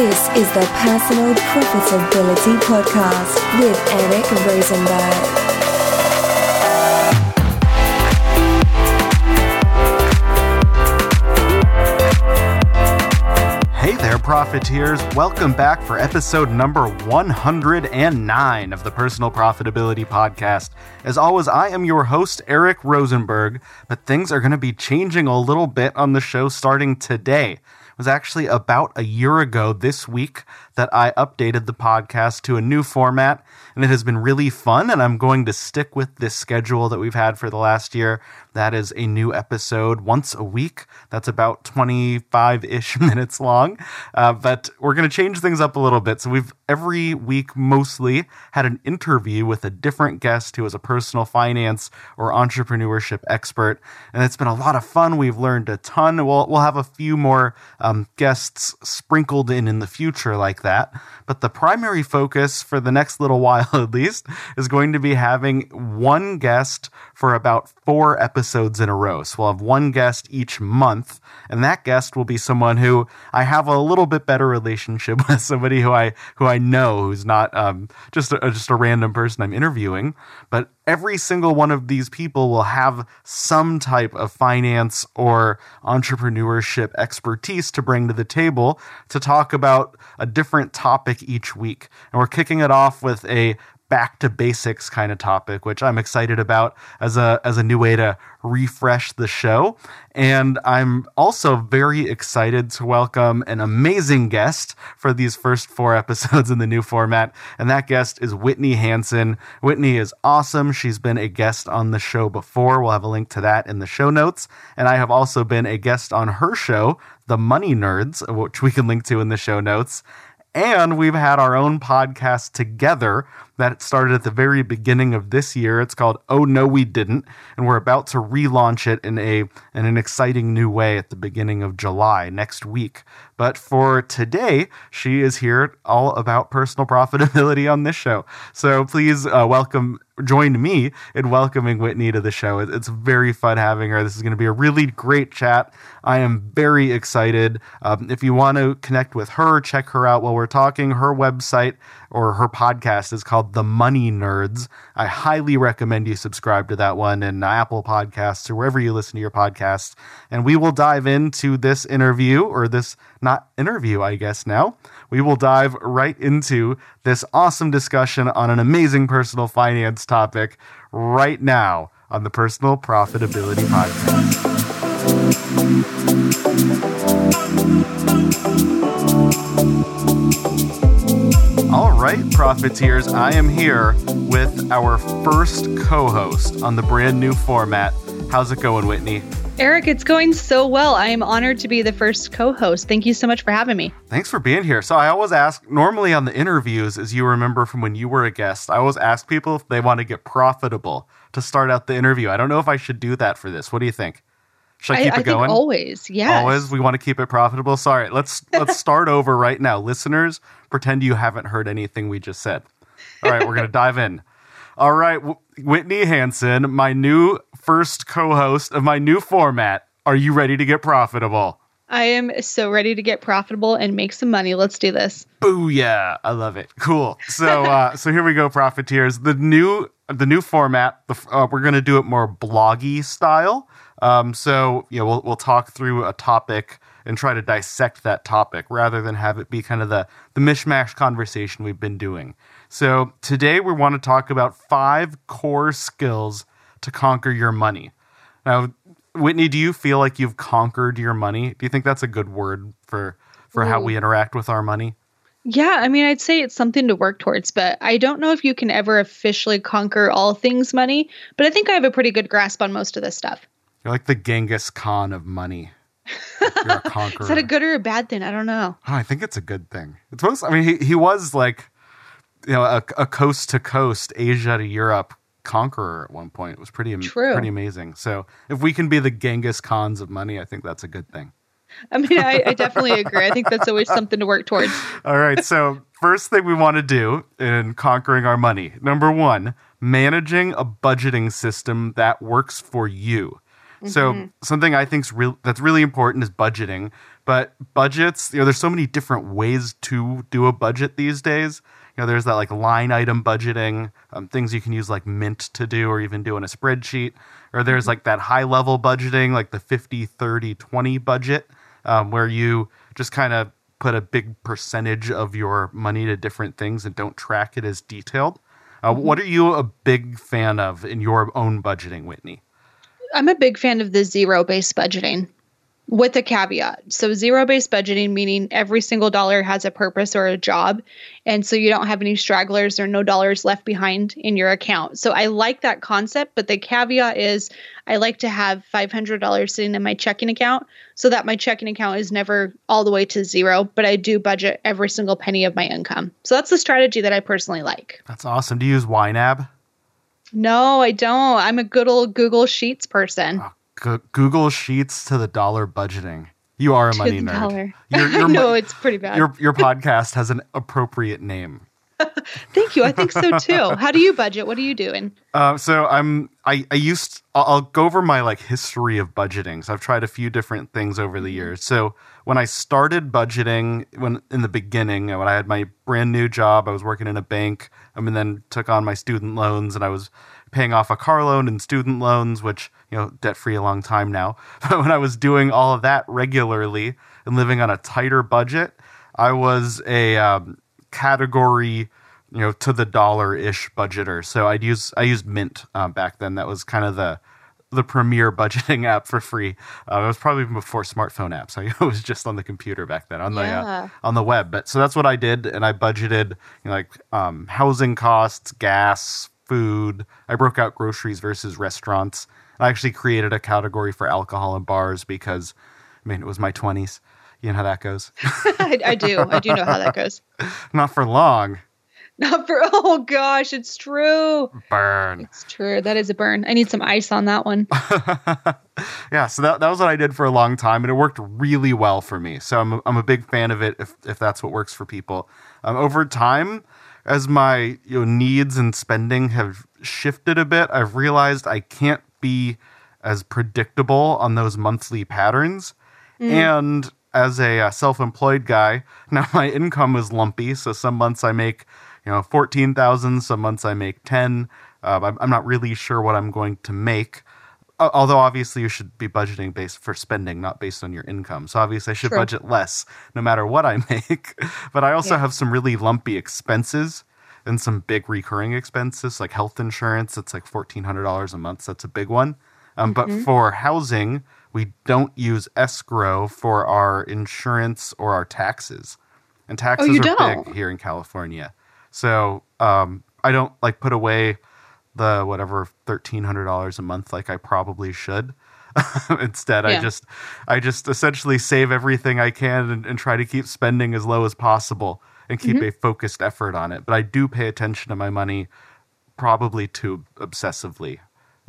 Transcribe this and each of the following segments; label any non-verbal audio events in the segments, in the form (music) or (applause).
This is the Personal Profitability Podcast with Eric Rosenberg. Hey there, profiteers. Welcome back for episode number 109 of the Personal Profitability Podcast. As always, I am your host, Eric Rosenberg, but things are going to be changing a little bit on the show starting today was actually about a year ago this week that I updated the podcast to a new format, and it has been really fun. And I'm going to stick with this schedule that we've had for the last year. That is a new episode once a week. That's about 25 ish (laughs) minutes long. Uh, but we're going to change things up a little bit. So we've every week mostly had an interview with a different guest who is a personal finance or entrepreneurship expert. And it's been a lot of fun. We've learned a ton. We'll, we'll have a few more um, guests sprinkled in in the future like that. But the primary focus for the next little while, (laughs) at least, is going to be having one guest for about four episodes in a row. So we'll have one guest each month, and that guest will be someone who I have a little bit better relationship (laughs) with, somebody who I who I know who's not um, just a, just a random person I'm interviewing, but every single one of these people will have some type of finance or entrepreneurship expertise to bring to the table to talk about a different topic each week. And we're kicking it off with a back to basics kind of topic, which I'm excited about as a as a new way to refresh the show. And I'm also very excited to welcome an amazing guest for these first four (laughs) episodes in the new format. And that guest is Whitney Hansen. Whitney is awesome. She's been a guest on the show before. We'll have a link to that in the show notes. And I have also been a guest on her show, The Money Nerds, which we can link to in the show notes. And we've had our own podcast together that started at the very beginning of this year. It's called Oh No We Didn't, and we're about to relaunch it in a in an exciting new way at the beginning of July next week. But for today, she is here all about personal (laughs) profitability on this show. So please uh, welcome join me in welcoming Whitney to the show. It's very fun having her. This is going to be a really great chat. I am very excited. Um, if you want to connect with her, check her out while we're talking. Her website or her podcast is called The Money Nerds. I highly recommend you subscribe to that one in Apple Podcasts or wherever you listen to your podcasts. And we will dive into this interview or this not interview, I guess now. We will dive right into this awesome discussion on an amazing personal finance topic right now on the Personal Profitability Podcast. All right, profiteers, I am here with our first co host on the brand new format. How's it going, Whitney? Eric, it's going so well. I am honored to be the first co host. Thank you so much for having me. Thanks for being here. So, I always ask, normally on the interviews, as you remember from when you were a guest, I always ask people if they want to get profitable to start out the interview. I don't know if I should do that for this. What do you think? Should I keep I, it going? always, yeah. Always, we want to keep it profitable. Sorry, let's (laughs) let's start over right now. Listeners, pretend you haven't heard anything we just said. All right, we're gonna dive in. All right, Whitney Hansen, my new first co-host of my new format. Are you ready to get profitable? I am so ready to get profitable and make some money. Let's do this. Booyah! I love it. Cool. So, (laughs) uh, so here we go, profiteers. The new the new format. The, uh, we're gonna do it more bloggy style. Um, so you know, we'll we'll talk through a topic and try to dissect that topic rather than have it be kind of the the mishmash conversation we've been doing. So today we want to talk about five core skills to conquer your money. Now, Whitney, do you feel like you've conquered your money? Do you think that's a good word for for Ooh. how we interact with our money? Yeah, I mean, I'd say it's something to work towards, but I don't know if you can ever officially conquer all things money, but I think I have a pretty good grasp on most of this stuff. You're like the Genghis Khan of money. You're a conqueror. (laughs) Is that a good or a bad thing? I don't know. Oh, I think it's a good thing. It's most. I mean, he he was like, you know, a, a coast to coast, Asia to Europe conqueror at one point. It was pretty True. pretty amazing. So if we can be the Genghis Khans of money, I think that's a good thing. I mean, I, I definitely agree. I think that's always something to work towards. (laughs) All right. So first thing we want to do in conquering our money, number one, managing a budgeting system that works for you. So something I think's real that's really important is budgeting. But budgets, you know, there's so many different ways to do a budget these days. You know, there's that like line item budgeting, um, things you can use like Mint to do or even do in a spreadsheet. Or there's like that high level budgeting, like the 50, 30, 20 budget, um, where you just kind of put a big percentage of your money to different things and don't track it as detailed. Uh, What are you a big fan of in your own budgeting, Whitney? I'm a big fan of the zero based budgeting with a caveat. So, zero based budgeting meaning every single dollar has a purpose or a job. And so you don't have any stragglers or no dollars left behind in your account. So, I like that concept, but the caveat is I like to have $500 sitting in my checking account so that my checking account is never all the way to zero, but I do budget every single penny of my income. So, that's the strategy that I personally like. That's awesome. Do you use YNAB? No, I don't. I'm a good old Google Sheets person. Ah, G- Google Sheets to the dollar budgeting. You are a money nerd. dollar. Your, (laughs) I your, know mo- it's pretty bad. your your podcast has an appropriate name. (laughs) Thank you. I think so too. How do you budget? What are you doing? Uh, so I'm I I used I'll, I'll go over my like history of budgeting. So I've tried a few different things over the years. So when I started budgeting, when in the beginning, when I had my brand new job, I was working in a bank. um, and then took on my student loans, and I was paying off a car loan and student loans, which you know debt free a long time now. (laughs) But when I was doing all of that regularly and living on a tighter budget, I was a um, category you know to the dollar ish budgeter. So I'd use I used Mint um, back then. That was kind of the the premier (laughs) budgeting app for free. Uh, it was probably even before smartphone apps. I (laughs) was just on the computer back then on the uh, on the web. But so that's what I did, and I budgeted you know, like um, housing costs, gas, food. I broke out groceries versus restaurants. I actually created a category for alcohol and bars because I mean it was my twenties. You know how that goes. (laughs) I, I do. I do know how that goes. (laughs) Not for long. Not for, (laughs) oh gosh, it's true. Burn. It's true. That is a burn. I need some ice on that one. yeah, so that, that was what I did for a long time, and it worked really well for me. So I'm a, I'm a big fan of it if, if that's what works for people. Um, over time, as my you know, needs and spending have shifted a bit, I've realized I can't be as predictable on those monthly patterns. And as a uh, self-employed guy, (laughs) now my income is lumpy. So some months I make you know fourteen thousand, some months I make ten. Uh, I'm, I'm not really sure what I'm going to make. Uh, although obviously you should be budgeting based for spending, not based on your income. So obviously I should True. budget less no matter what I (laughs) make. but I also Yeah. have some really lumpy expenses and some big recurring expenses like health insurance. It's like fourteen hundred dollars a month. So that's a big one. Um, But Mm-hmm. for housing, we don't use escrow for our insurance or our taxes, and taxes Oh, are don't? big here in California. So um, I don't like put away the whatever thirteen hundred dollars a month like I probably should. (laughs) Instead, I just I just essentially save everything I can and, and try to keep spending as low as possible and keep Mm-hmm. a focused effort on it. But I do pay attention to my money, probably too obsessively.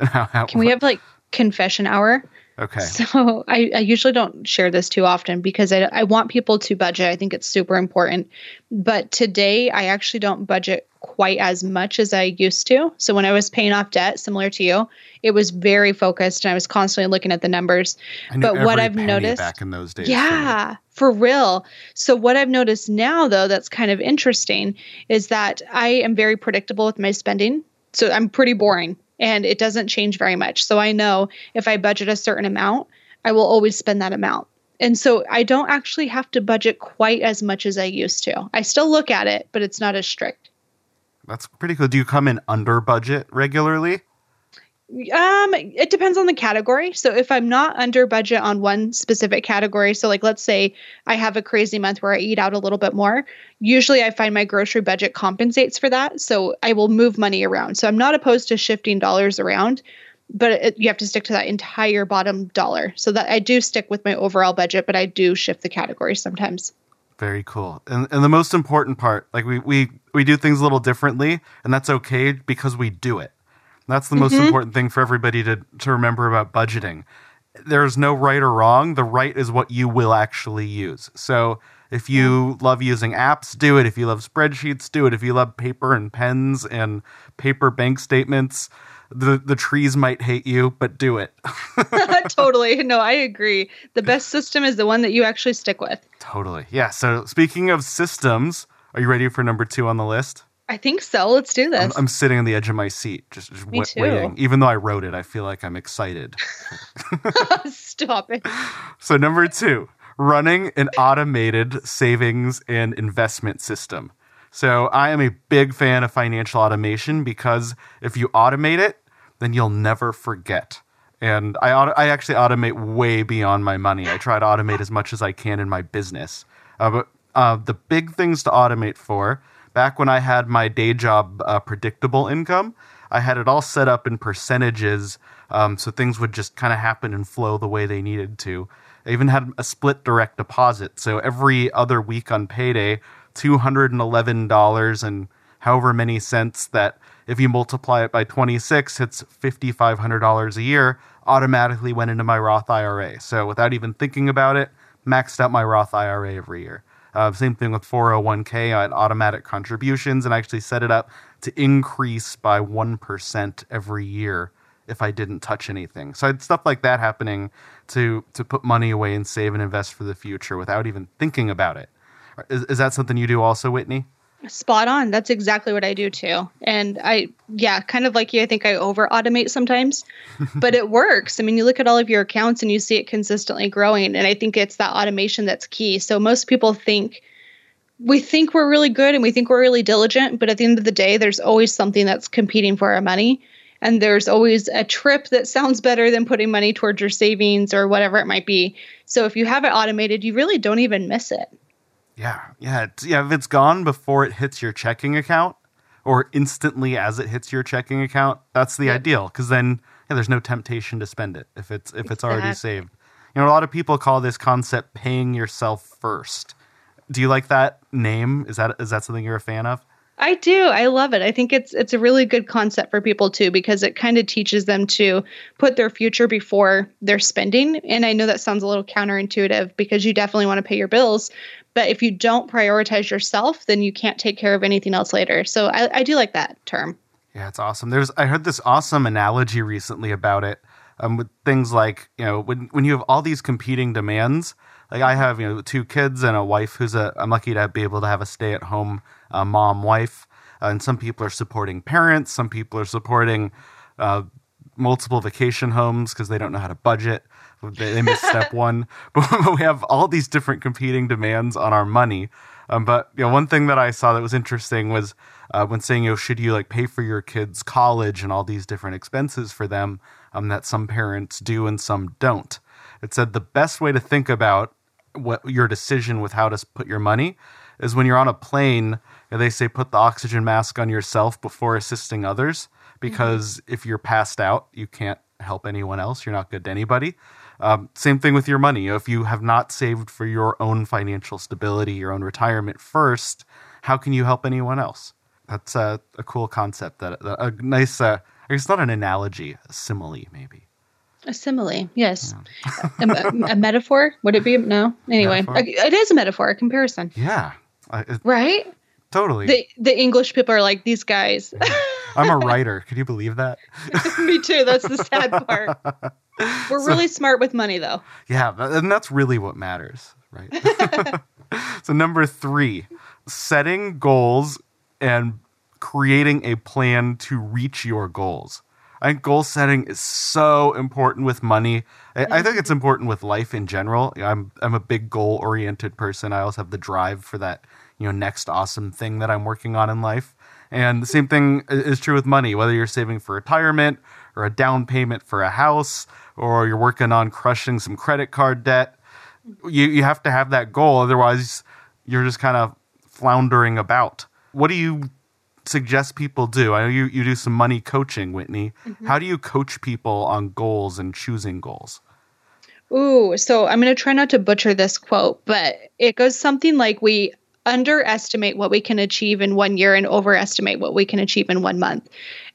(laughs) Can we have like confession hour? Okay. So I, I usually don't share this too often because I, I want people to budget. I think it's super important. But today I actually don't budget quite as much as I used to. So when I was paying off debt, similar to you, it was very focused and I was constantly looking at the numbers. But what I've noticed back in those days. Yeah, for real. So, what I've noticed now, though, that's kind of interesting is that I am very predictable with my spending. So, I'm pretty boring and it doesn't change very much. So, I know if I budget a certain amount, I will always spend that amount. And so, I don't actually have to budget quite as much as I used to. I still look at it, but it's not as strict. That's pretty cool. Do you come in under budget regularly? Um, it depends on the category. So if I'm not under budget on one specific category, so like let's say I have a crazy month where I eat out a little bit more, usually I find my grocery budget compensates for that. So I will move money around. So I'm not opposed to shifting dollars around, but it, you have to stick to that entire bottom dollar. So that I do stick with my overall budget, but I do shift the categories sometimes. Very cool. And and the most important part, like we we we do things a little differently, and that's okay because we do it. That's the most mm-hmm. important thing for everybody to to remember about budgeting. There's no right or wrong. The right is what you will actually use. So if you love using apps, do it. If you love spreadsheets, do it. If you love paper and pens and paper bank statements, the the trees might hate you, but do it. (laughs) (laughs) totally. No, I agree. The best system is the one that you actually stick with. totally. Yeah. So speaking of systems, are you ready for number two on the list? I think so. Let's do I'm, this. I'm sitting on the edge of my seat, just, just too. waiting. Even though I wrote it, I feel like I'm excited. (laughs) (laughs) Stop it. So number two, running an automated savings and investment system. So I am a big fan of financial automation because if you automate it, then you'll never forget. And I I actually automate way beyond my money. I try to automate as much as I can in my business. Uh, but uh, the big things to automate for, back when I had my day job uh, predictable income, I had it all set up in percentages um, so things would just kind of happen and flow the way they needed to. I even had a split direct deposit. So every other week on payday, $211 and however many cents that if you multiply it by 26, it's $5,500 a year, automatically went into my Roth IRA. So without even thinking about it, maxed out my Roth IRA every year. Uh, same thing with 401k. I had automatic contributions and I actually set it up to increase by 1% every year if I didn't touch anything. So I had stuff like that happening to to put money away and save and invest for the future without even thinking about it. Is, is that something you do also, Whitney? Spot on. That's exactly what I do too. And I, yeah, kind of like you, I think I over automate sometimes, (laughs) but it works. I mean, you look at all of your accounts and you see it consistently growing. And I think it's that automation that's key. So most people think, we think we're really good and we think we're really diligent, but at the end of the day, there's always something that's competing for our money. And there's always a trip that sounds better than putting money towards your savings or whatever it might be. So if you have it automated, you really don't even miss it. Yeah, yeah, it's, yeah. If it's gone before it hits your checking account, or instantly as it hits your checking account, that's the ideal. Because then, yeah, there's no temptation to spend it if it's if it's already saved. You know, a lot of people call this concept paying yourself first. Do you like that name? Is that is that something you're a fan of? I do. I love it. I think it's it's a really good concept for people too because it kind of teaches them to put their future before their spending. And I know that sounds a little counterintuitive because you definitely want to pay your bills, but if you don't prioritize yourself, then you can't take care of anything else later. So I, I do like that term. Yeah, it's awesome. There's I heard this awesome analogy recently about it. Um, with things like you know when when you have all these competing demands. Like I have you know two kids and a wife who's a I'm lucky to be able to have a stay at home uh, mom wife. Uh, and some people are supporting parents. Some people are supporting uh, multiple vacation homes because they don't know how to budget. They, they missed step (laughs) one. (laughs) But we have all these different competing demands on our money. Um, but you know, one thing that I saw that was interesting was uh, when saying, you know, should you like pay for your kids' college and all these different expenses for them um, that some parents do and some don't. It said the best way to think about what your decision with how to put your money is when you're on a plane. They say put the oxygen mask on yourself before assisting others because if you're passed out, you can't help anyone else. You're not good to anybody. Um, same thing with your money. If you have not saved for your own financial stability, your own retirement first, how can you help anyone else? That's a, a cool concept. That a, a nice, uh, I guess not an analogy, a simile maybe. A simile, yes. a, a- a metaphor? Would it be? No. Anyway, Metaphor? it is a metaphor, a comparison, Yeah, it, right? totally. The the English people are like these guys. I'm a writer. Could you believe that? (laughs) Me too. That's the sad (laughs) part. We're really smart with money, though. Yeah, and that's really what matters, right? (laughs) so, number three, setting goals and creating a plan to reach your goals. I think goal setting is so important with money. I, I think it's mm-hmm. important with life in general. I'm I'm a big goal oriented person. I also have the drive for that you know next awesome thing that I'm working on in life. And the same thing is true with money. Whether you're saving for retirement or a down payment for a house, or you're working on crushing some credit card debt, you you have to have that goal. Otherwise, you're just kind of floundering about. What do you suggest people do? I know you, you do some money coaching, Whitney. Mm-hmm. How do you coach people on goals and choosing goals? Ooh, so I'm going to try not to butcher this quote, but it goes something like we underestimate what we can achieve in one year and overestimate what we can achieve in one month.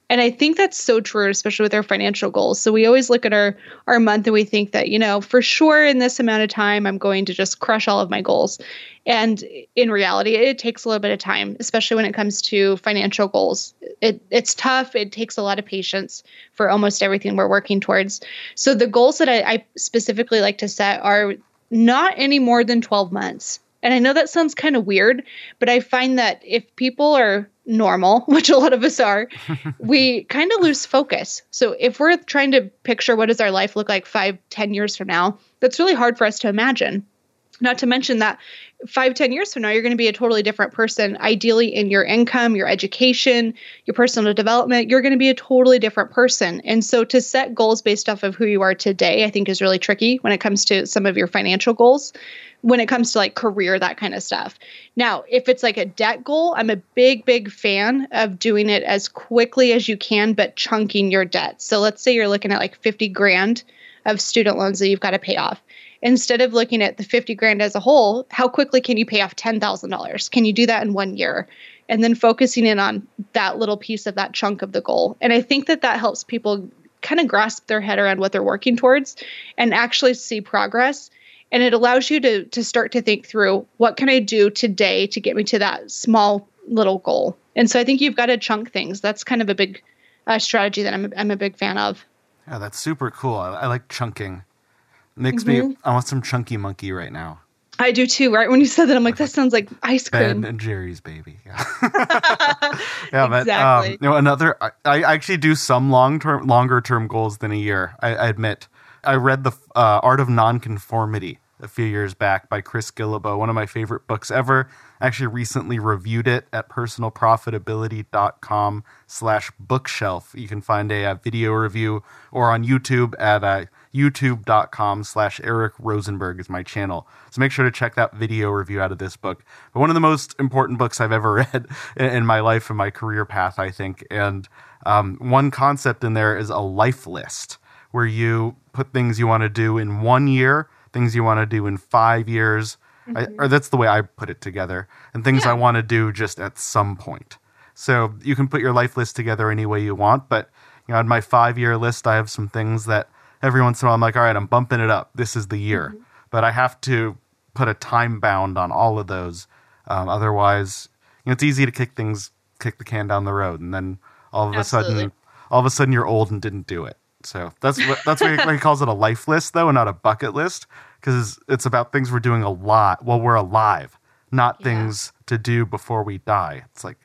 And I think that's so true, especially with our financial goals. So we always look at our our month and we think that, you know, for sure in this amount of time I'm going to just crush all of my goals. And in reality, it takes a little bit of time, especially when it comes to financial goals. It it's tough. It takes a lot of patience for almost everything we're working towards. So the goals that I, I specifically like to set are not any more than 12 months. And I know that sounds kind of weird, but I find that if people are normal, (laughs) which a lot of us are, (laughs) we kind of lose focus. So if we're trying to picture what does our life look like five, ten years from now, that's really hard for us to imagine. Not to mention that five, ten years from now, you're going to be a totally different person. Ideally, in your income, your education, your personal development, you're going to be a totally different person. And so, to set goals based off of who you are today, I think is really tricky when it comes to some of your financial goals when it comes to like career, that kind of stuff. Now, if it's like a debt goal, I'm a big, big fan of doing it as quickly as you can, but chunking your debt. So let's say you're looking at like 50 grand of student loans that you've got to pay off. Instead of looking at the 50 grand as a whole, how quickly can you pay off $10,000? Can you do that in one year? And then focusing in on that little piece of that chunk of the goal. And I think that that helps people kind of grasp their head around what they're working towards and actually see progress and it allows you to to start to think through what can i do today to get me to that small little goal and so i think you've got to chunk things that's kind of a big uh, strategy that I'm, I'm a big fan of yeah that's super cool i, I like chunking makes mm-hmm. me i want some chunky monkey right now I do too. Right when you said that, I'm like, that sounds like ice cream. Ben and Jerry's baby. Yeah, (laughs) (laughs) yeah but um, you know, another. I, I, actually do some long term, longer term goals than a year. I, I admit. I read the uh, Art of Nonconformity a few years back by Chris Guillebeau, one of my favorite books ever. I actually recently reviewed it at personalprofitability.com slash bookshelf. You can find a, a, video review or on YouTube at uh, youtube.com slash Eric Rosenberg is my channel. So make sure to check that video review out of this book. But one of the most important books I've ever (laughs) read in, my life and my career path, I think. And um, one concept in there is a life list where you put things you want to do in one year, things you want to do in five years, mm-hmm. I, or that's the way I put it together, and things yeah. I want to do just at some point. So you can put your life list together any way you want, but you know, on my five year list, I have some things that every once in a while I'm like, all right, I'm bumping it up. This is the year, mm-hmm. but I have to put a time bound on all of those. Um, otherwise, you know, it's easy to kick things, kick the can down the road, and then all of Absolutely. a sudden, all of a sudden, you're old and didn't do it. So that's what that's why he, he calls it a life list, though, and not a bucket list, because it's about things we're doing a lot while we're alive, not yeah. things to do before we die. It's like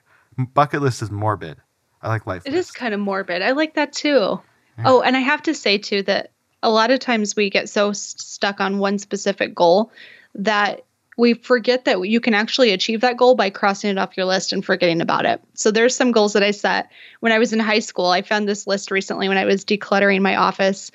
bucket list is morbid. I like life. It list. is kind of morbid. I like that too. Oh, and I have to say too that a lot of times we get so stuck on one specific goal that we forget that you can actually achieve that goal by crossing it off your list and forgetting about it. So there's some goals that I set when I was in high school. I found this list recently when I was decluttering my office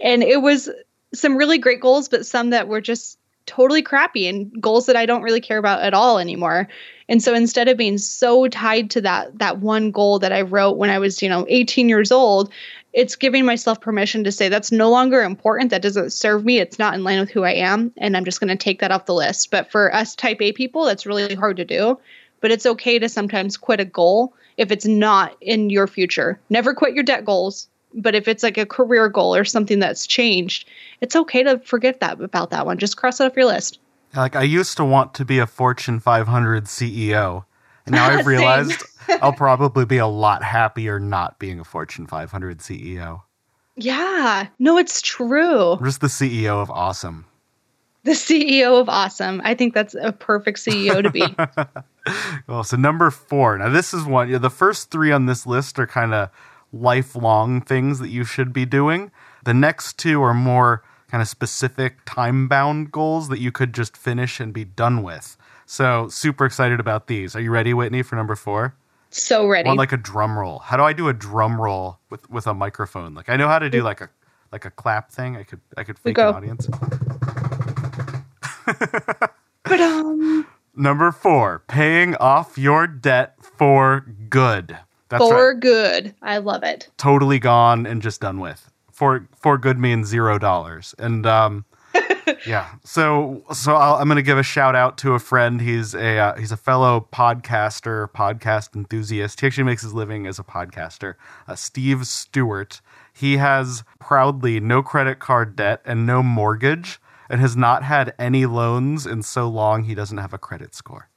and it was some really great goals but some that were just totally crappy and goals that I don't really care about at all anymore. And so instead of being so tied to that that one goal that I wrote when I was, you know, 18 years old, it's giving myself permission to say that's no longer important. That doesn't serve me. It's not in line with who I am. And I'm just going to take that off the list. But for us type A people, that's really hard to do. But it's okay to sometimes quit a goal if it's not in your future. Never quit your debt goals. But if it's like a career goal or something that's changed, it's okay to forget that about that one. Just cross it off your list. Like I used to want to be a Fortune 500 CEO. And now (laughs) I've realized I'll probably be a lot happier not being a Fortune 500 CEO. Yeah, no, it's true. I'm just the CEO of awesome. The CEO of awesome. I think that's a perfect CEO to be. (laughs) well, so number four. Now, this is one. You know, the first three on this list are kind of lifelong things that you should be doing. The next two are more kind of specific time bound goals that you could just finish and be done with. So, super excited about these. Are you ready, Whitney, for number four? So ready. I want like a drum roll. How do I do a drum roll with with a microphone? Like I know how to do like a like a clap thing. I could I could fake an audience. (laughs) um Number four, paying off your debt for good. That's for right. good. I love it. Totally gone and just done with. For for good means zero dollars. And um (laughs) yeah. So so I'll, I'm going to give a shout out to a friend. He's a uh, he's a fellow podcaster, podcast enthusiast. He actually makes his living as a podcaster. Uh, Steve Stewart. He has proudly no credit card debt and no mortgage, and has not had any loans in so long he doesn't have a credit score.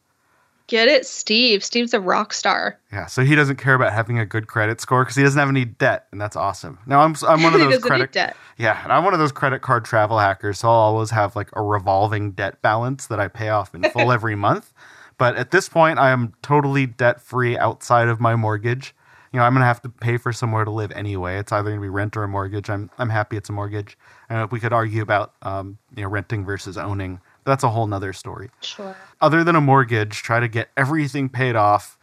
Get it, Steve. Steve's a rock star. Yeah, so he doesn't care about having a good credit score because he doesn't have any debt, and that's awesome. Now I'm I'm (laughs) one of those credit debt. yeah, and I'm one of those credit card travel hackers, so I'll always have like a revolving debt balance that I pay off in full (laughs) every month. But at this point, I am totally debt free outside of my mortgage. You know, I'm gonna have to pay for somewhere to live anyway. It's either gonna be rent or a mortgage. I'm I'm happy it's a mortgage. And we could argue about um, you know renting versus owning. That's a whole nother story Sure. other than a mortgage, try to get everything paid off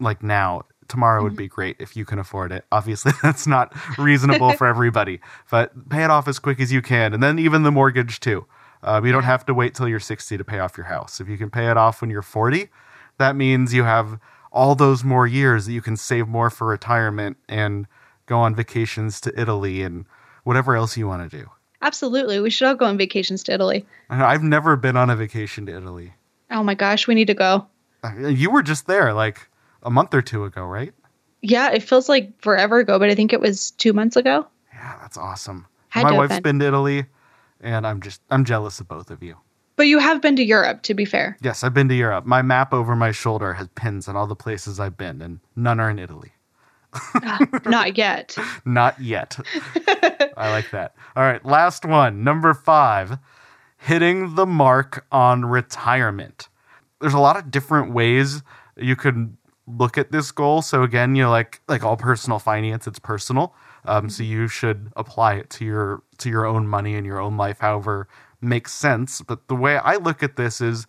like now. Tomorrow would be great if you can afford it. Obviously, (laughs) that's not reasonable for (laughs) everybody, but pay it off as quick as you can. And then even the mortgage, too. Um, you don't have to wait till you're 60 to pay off your house. If you can pay it off when you're 40, that means you have all those more years that you can save more for retirement and go on vacations to Italy and whatever else you want to do. Absolutely. We should all go on vacations to Italy. I've never been on a vacation to Italy. Oh my gosh, we need to go. Uh, You were just there like a month or two ago, right? Yeah, it feels like forever ago, but I think it was two months ago. Yeah, that's awesome. Had My wife's been. been to Italy, and I'm just I'm jealous of both of you. But you have been to Europe, to be fair. Yes, I've been to Europe. My map over my shoulder has pins on all the places I've been, and none are in Italy. (laughs) Not yet. Not yet. (laughs) I like that. All right, last one, number five, hitting the mark on retirement. There's a lot of different ways you could look at this goal. So again, you know, like like all personal finance, it's personal. Um, so you should apply it to your to your own money and your own life, however makes sense. But the way I look at this is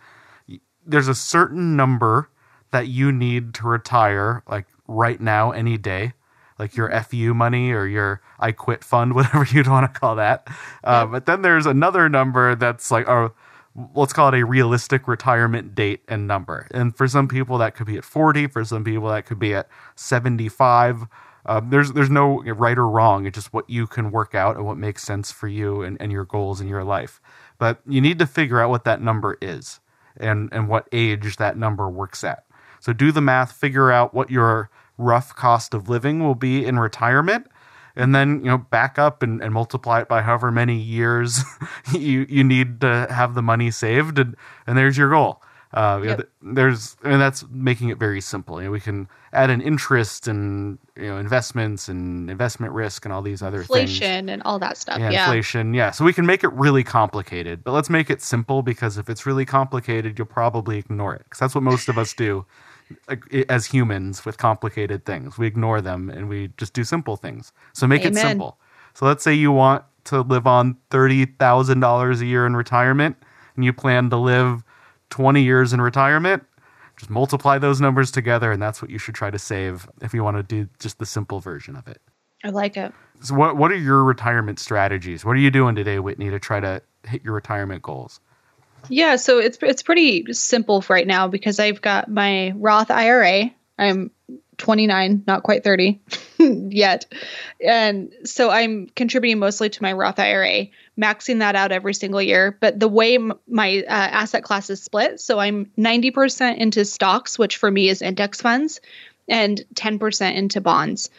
there's a certain number that you need to retire, like right now, any day, like your FU money or your I quit fund, (laughs) whatever you'd want to call that. Uh, but then there's another number that's like, oh, let's call it a realistic retirement date and number. And for some people, that could be at 40. For some people, that could be at 75. Um, there's there's no right or wrong. It's just what you can work out and what makes sense for you and, and your goals in your life. But you need to figure out what that number is and and what age that number works at. So do the math, figure out what your rough cost of living will be in retirement, and then you know back up and, and multiply it by however many years (laughs) you you need to have the money saved, and and there's your goal. Uh, you know, Yep. th- there's and that's making it very simple. You know, we can add in interest and you know investments and investment risk and all these other things Inflation and all that stuff. yeah, Yeah. inflation. Yeah, so we can make it really complicated, but let's make it simple because if it's really complicated, you'll probably ignore it because that's what most of us do i- as humans with complicated things. We ignore them and we just do simple things. So make it simple. So let's say you want to live on thirty thousand dollars a year in retirement, and you plan to live twenty years in retirement. Just multiply those numbers together, and that's what you should try to save if you want to do just the simple version of it. I like it. So what what are your retirement strategies? What are you doing today, Whitney, to try to hit your retirement goals? Yeah, so it's it's pretty simple right now because I've got my Roth IRA. I'm 29, not quite 30 (laughs) yet. And so I'm contributing mostly to my Roth IRA, maxing that out every single year. But the way m- my uh, asset class is split, so I'm 90% into stocks, which for me is index funds, and 10% into bonds.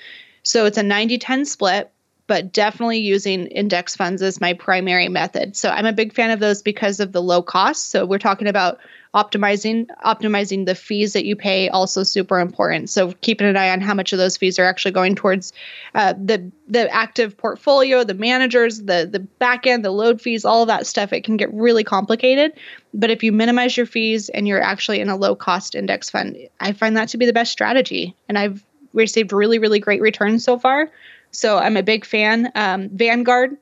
So it's a 90 10 split, but definitely using index funds as my primary method. So I'm a big fan of those because of the low cost. So we're talking about optimizing optimizing the fees that you pay also super important. So keeping an eye on how much of those fees are actually going towards uh, the the active portfolio the managers the the back end the load fees all of that stuff. It can get really complicated. But if you minimize your fees and you're actually in a low cost index fund i find that to be the best strategy. And i've received really really great returns so far so i'm a big fan um, vanguard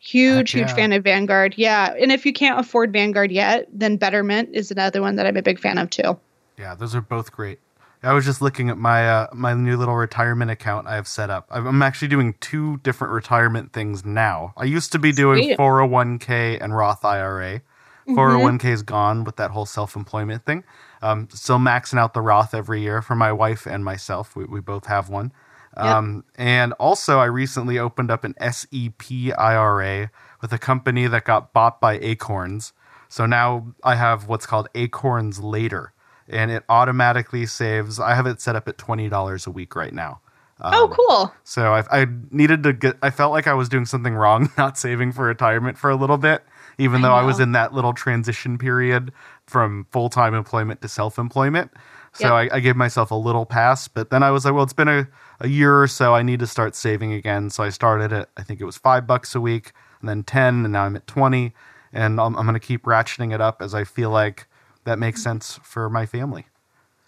huge huge fan of vanguard yeah and if you can't afford vanguard yet then betterment is another one that i'm a big fan of too Yeah, those are both great. I was just looking at my uh, my new little retirement account I have set up. I'm- actually doing two different retirement things now. I used to be doing Sweet. 401k and Roth IRA. 401k is gone with that whole self employment thing. Um, still maxing out the Roth every year for my wife and myself. We, we both have one. Um, and also, I recently opened up an SEP IRA with a company that got bought by Acorns. So now I have what's called Acorns Later, and it automatically saves. I have it set up at twenty dollars a week right now. Um, oh, cool. So I, I needed to get. I felt like I was doing something wrong, (laughs) not saving for retirement for a little bit, even I though I was in that little transition period from full time employment to self employment. So Yep. I, I gave myself a little pass, but then I was like, well, it's been a, a year or so. I need to start saving again. So I started at I think it was five bucks a week, and then ten, and now I'm at twenty, and I'm, I'm going to keep ratcheting it up as I feel like that makes sense for my family.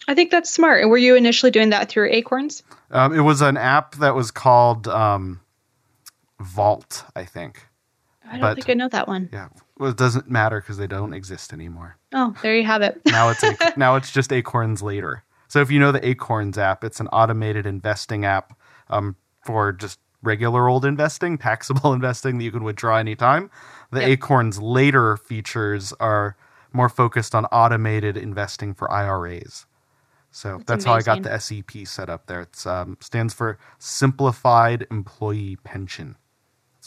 I think that's smart. And were you initially doing that through Acorns? Um, it was an app that was called um, Vault, I think. I don't But- think I know that one. Yeah, well, it doesn't matter because they don't exist anymore. Oh, there you have it. Now it's (laughs) Ac- now it's just Acorns later. So if you know the Acorns app, it's an automated investing app um, for just regular old investing, taxable (laughs) investing that you can withdraw anytime. The Yep. Acorns later features are more focused on automated investing for IRAs. So that's, That's how I got the SEP set up there. It um, stands for Simplified Employee Pension.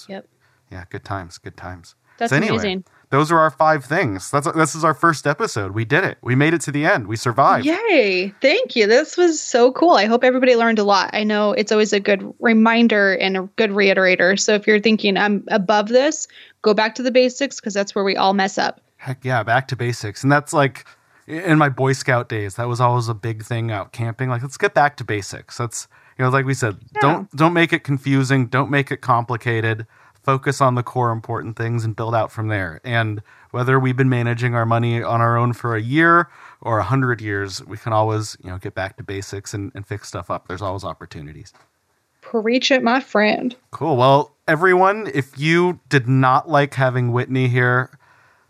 Yep. Yeah, good times, good times. That's so anyway, amazing. those are our five things. That's this is our first episode. We did it. We made it to the end. We survived. Yay. Thank you. This was so cool. I hope everybody learned a lot. I know it's always a good reminder and a good reiterator. So if you're thinking I'm above this, go back to the basics because that's where we all mess up. Heck yeah, back to basics. And that's like in my Boy Scout days, that was always a big thing out camping. Like, let's get back to basics. That's you know, like we said, don't don't make it confusing, don't make it complicated. Focus on the core important things and build out from there. And whether we've been managing our money on our own for a year or a hundred years, we can always, you know, get back to basics and, and fix stuff up. There's always opportunities. Preach it, my friend. Cool. Well, everyone, if you did not like having Whitney here,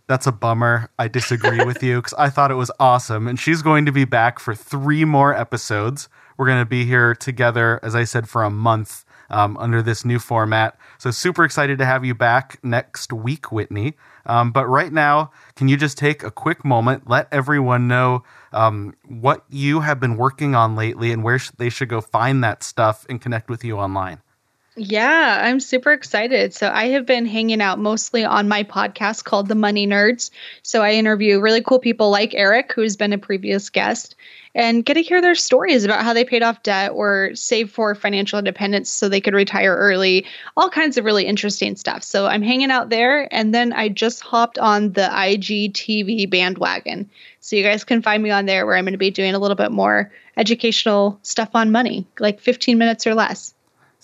that's a bummer. I disagree with you because I thought it was awesome. And she's going to be back for three more episodes. We're going to be here together, as I said, for a month um, under this new format. So, super excited to have you back next week, Whitney. Um, but right now, can you just take a quick moment, let everyone know um, what you have been working on lately and where they should go find that stuff and connect with you online? Yeah, I'm super excited. So, I have been hanging out mostly on my podcast called The Money Nerds. So, I interview really cool people like Eric, who's been a previous guest, and get to hear their stories about how they paid off debt or saved for financial independence so they could retire early, all kinds of really interesting stuff. So, I'm hanging out there. And then I just hopped on the IGTV bandwagon. So, you guys can find me on there where I'm going to be doing a little bit more educational stuff on money, like 15 minutes or less.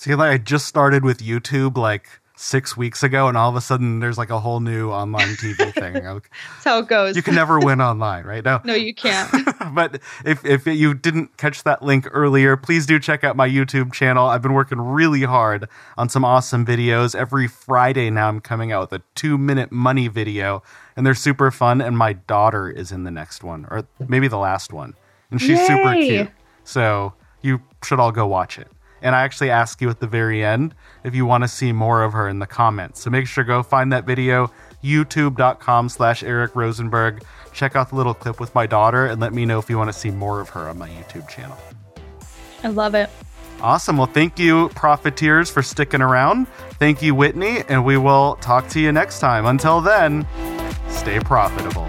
See, like I just started with YouTube like six weeks ago, and all of a sudden there's like a whole new online TV (laughs) thing. That's how it goes. You can never win (laughs) online, right? No, no, you can't. (laughs) but if if you didn't catch that link earlier, please do check out my YouTube channel. I've been working really hard on some awesome videos. Every Friday now, I'm coming out with a two minute money video, and they're super fun. And my daughter is in the next one, or maybe the last one, and she's super cute. So you should all go watch it. And I actually ask you at the very end if you want to see more of her in the comments. So make sure to go find that video, youtube.com slash Eric Rosenberg. Check out the little clip with my daughter and let me know if you want to see more of her on my YouTube channel. I love it. Awesome. Well, thank you, Profiteers, for sticking around. Thank you, Whitney, and we will talk to you next time. Until then, stay profitable.